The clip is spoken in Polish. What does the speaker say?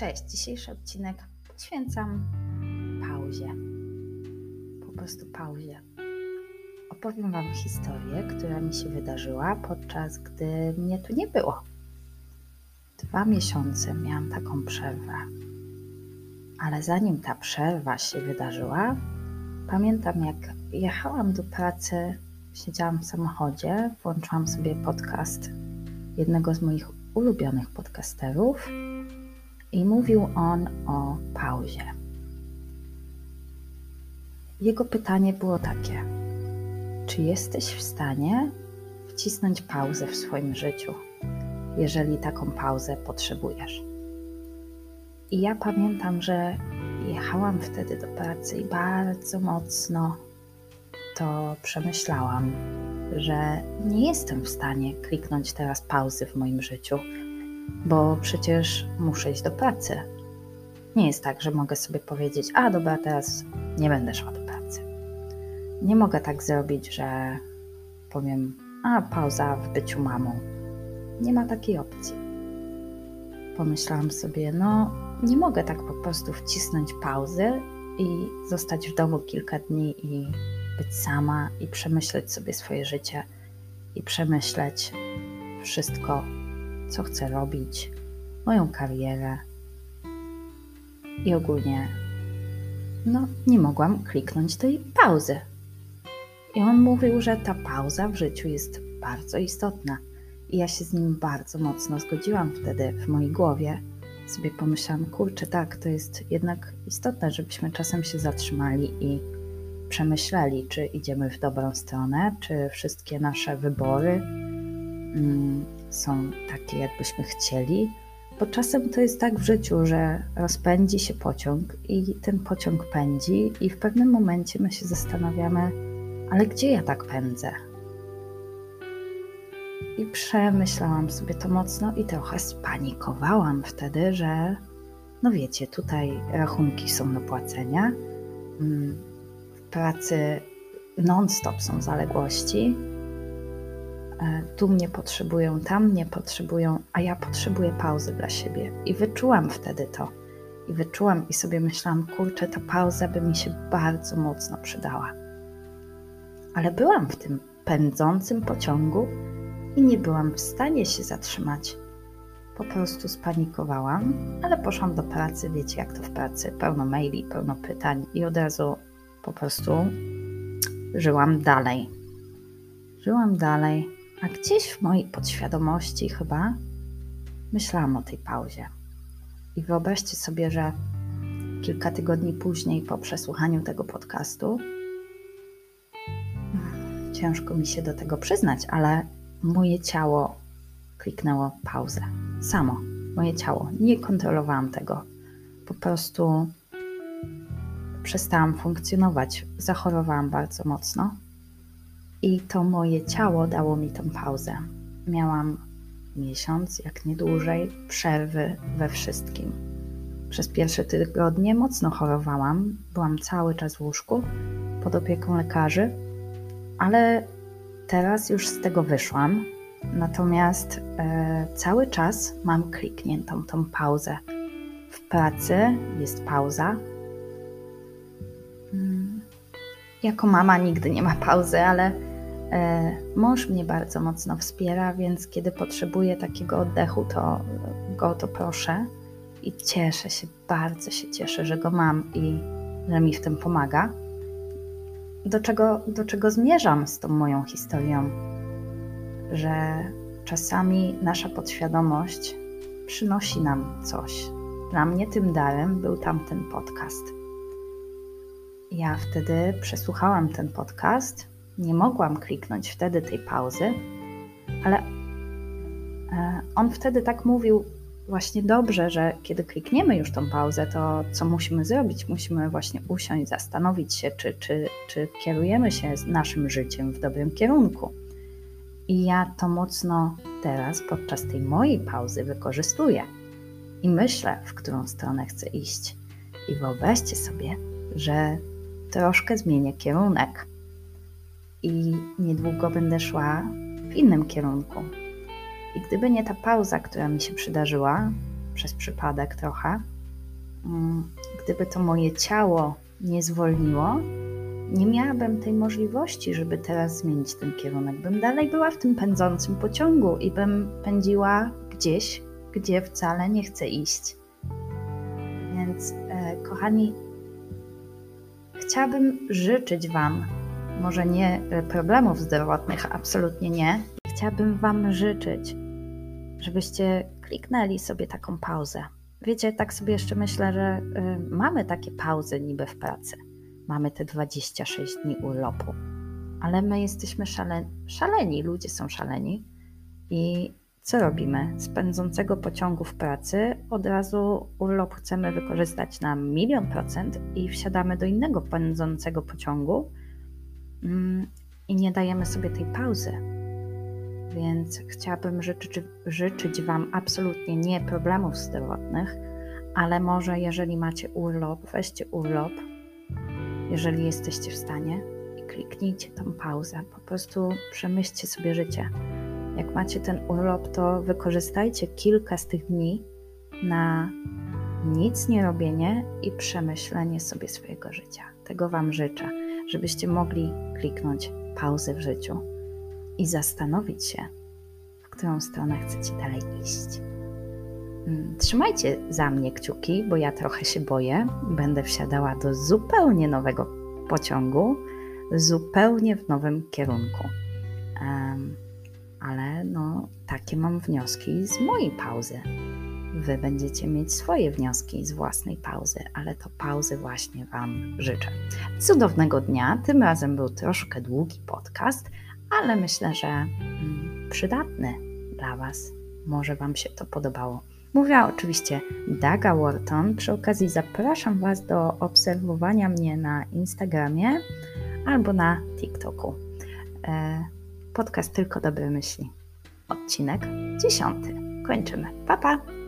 Cześć, dzisiejszy odcinek poświęcam pauzie. Po prostu pauzie. Opowiem Wam historię, która mi się wydarzyła podczas gdy mnie tu nie było. Dwa miesiące miałam taką przerwę. Ale zanim ta przerwa się wydarzyła, pamiętam jak jechałam do pracy, siedziałam w samochodzie, włączyłam sobie podcast jednego z moich ulubionych podcasterów i mówił on o pauzie. Jego pytanie było takie: Czy jesteś w stanie wcisnąć pauzę w swoim życiu, jeżeli taką pauzę potrzebujesz? I ja pamiętam, że jechałam wtedy do pracy i bardzo mocno to przemyślałam, że nie jestem w stanie kliknąć teraz pauzy w moim życiu bo przecież muszę iść do pracy. Nie jest tak, że mogę sobie powiedzieć: A dobra, teraz nie będę szła do pracy. Nie mogę tak zrobić, że powiem: A pauza w byciu mamą. Nie ma takiej opcji. Pomyślałam sobie: No, nie mogę tak po prostu wcisnąć pauzy i zostać w domu kilka dni i być sama i przemyśleć sobie swoje życie i przemyśleć wszystko, co chcę robić, moją karierę. I ogólnie, no, nie mogłam kliknąć tej pauzy. I on mówił, że ta pauza w życiu jest bardzo istotna. I ja się z nim bardzo mocno zgodziłam wtedy w mojej głowie. Sobie pomyślałam, kurczę, tak, to jest jednak istotne, żebyśmy czasem się zatrzymali i przemyśleli, czy idziemy w dobrą stronę, czy wszystkie nasze wybory mm, są takie, jakbyśmy chcieli, bo czasem to jest tak w życiu, że rozpędzi się pociąg i ten pociąg pędzi, i w pewnym momencie my się zastanawiamy, ale gdzie ja tak pędzę? I przemyślałam sobie to mocno i trochę spanikowałam wtedy, że no wiecie, tutaj rachunki są do płacenia, mm, w pracy non-stop są zaległości, tu mnie potrzebują, tam mnie potrzebują, a ja potrzebuję pauzy dla siebie. I wyczułam wtedy to. I wyczułam i sobie myślałam, kurczę, ta pauza by mi się bardzo mocno przydała. Ale byłam w tym pędzącym pociągu i nie byłam w stanie się zatrzymać. Po prostu spanikowałam, ale poszłam do pracy. Wiecie, jak to w pracy: pełno maili, pełno pytań, i od razu po prostu żyłam dalej. Żyłam dalej a gdzieś w mojej podświadomości chyba myślałam o tej pauzie. I wyobraźcie sobie, że kilka tygodni później, po przesłuchaniu tego podcastu, ciężko mi się do tego przyznać, ale moje ciało kliknęło pauzę. Samo, moje ciało. Nie kontrolowałam tego. Po prostu przestałam funkcjonować. Zachorowałam bardzo mocno i to moje ciało dało mi tę pauzę. Miałam miesiąc, jak nie dłużej, przerwy we wszystkim. Przez pierwsze tygodnie mocno chorowałam, byłam cały czas w łóżku pod opieką lekarzy, ale teraz już z tego wyszłam. Natomiast e, cały czas mam klikniętą tą pauzę. W pracy jest pauza. Hmm. Jako mama nigdy nie ma pauzy, ale mąż mnie bardzo mocno wspiera, więc kiedy potrzebuję takiego oddechu, to go to proszę i cieszę się, bardzo się cieszę, że go mam i że mi w tym pomaga. Do czego, do czego zmierzam z tą moją historią? Że czasami nasza podświadomość przynosi nam coś. Dla mnie tym darem był tamten podcast. Ja wtedy przesłuchałam ten podcast nie mogłam kliknąć wtedy tej pauzy, ale e, on wtedy tak mówił właśnie dobrze, że kiedy klikniemy już tą pauzę, to co musimy zrobić? Musimy właśnie usiąść, zastanowić się, czy, czy, czy kierujemy się naszym życiem w dobrym kierunku. I ja to mocno teraz, podczas tej mojej pauzy, wykorzystuję i myślę, w którą stronę chcę iść. I wyobraźcie sobie, że troszkę zmienię kierunek i niedługo będę szła w innym kierunku. I gdyby nie ta pauza, która mi się przydarzyła, przez przypadek trochę. Mm, gdyby to moje ciało nie zwolniło, nie miałabym tej możliwości, żeby teraz zmienić ten kierunek. Bym dalej była w tym pędzącym pociągu i bym pędziła gdzieś, gdzie wcale nie chcę iść. Więc, e, kochani, chciałabym życzyć Wam, może nie e, problemów zdrowotnych, absolutnie nie. Chciałabym Wam życzyć, żebyście kliknęli sobie taką pauzę. Wiecie, tak sobie jeszcze myślę, że y, mamy takie pauzy niby w pracy. Mamy te 26 dni urlopu, ale my jesteśmy szale, szaleni, ludzie są szaleni i co robimy? Z pędzącego pociągu w pracy od razu urlop chcemy wykorzystać na milion procent i wsiadamy do innego pędzącego pociągu i nie dajemy sobie tej pauzy. Więc chciałabym życzyć, życzyć Wam absolutnie nie problemów zdrowotnych, ale może jeżeli macie urlop, weźcie urlop, jeżeli jesteście w stanie i kliknijcie tą pauzę. Po prostu przemyślcie sobie życie jak macie ten urlop, to wykorzystajcie kilka z tych dni na nic nie robienie i przemyślenie sobie swojego życia. Tego Wam życzę, żebyście mogli kliknąć pauzę w życiu i zastanowić się, w którą stronę chcecie dalej iść. Mm, trzymajcie za mnie kciuki, bo ja trochę się boję. Będę wsiadała do zupełnie nowego pociągu, zupełnie w nowym kierunku. Um, ale no, takie mam wnioski z mojej pauzy. Wy będziecie mieć swoje wnioski z własnej pauzy, ale to pauzy właśnie Wam życzę. Cudownego dnia. Tym razem był troszkę długi podcast, ale myślę, że mm, przydatny dla Was. Może Wam się to podobało. Mówiła oczywiście Daga Wharton. Przy okazji zapraszam Was do obserwowania mnie na Instagramie albo na TikToku. E, Podcast Tylko Dobre Myśli. Odcinek dziesiąty. Kończymy. Pa, pa!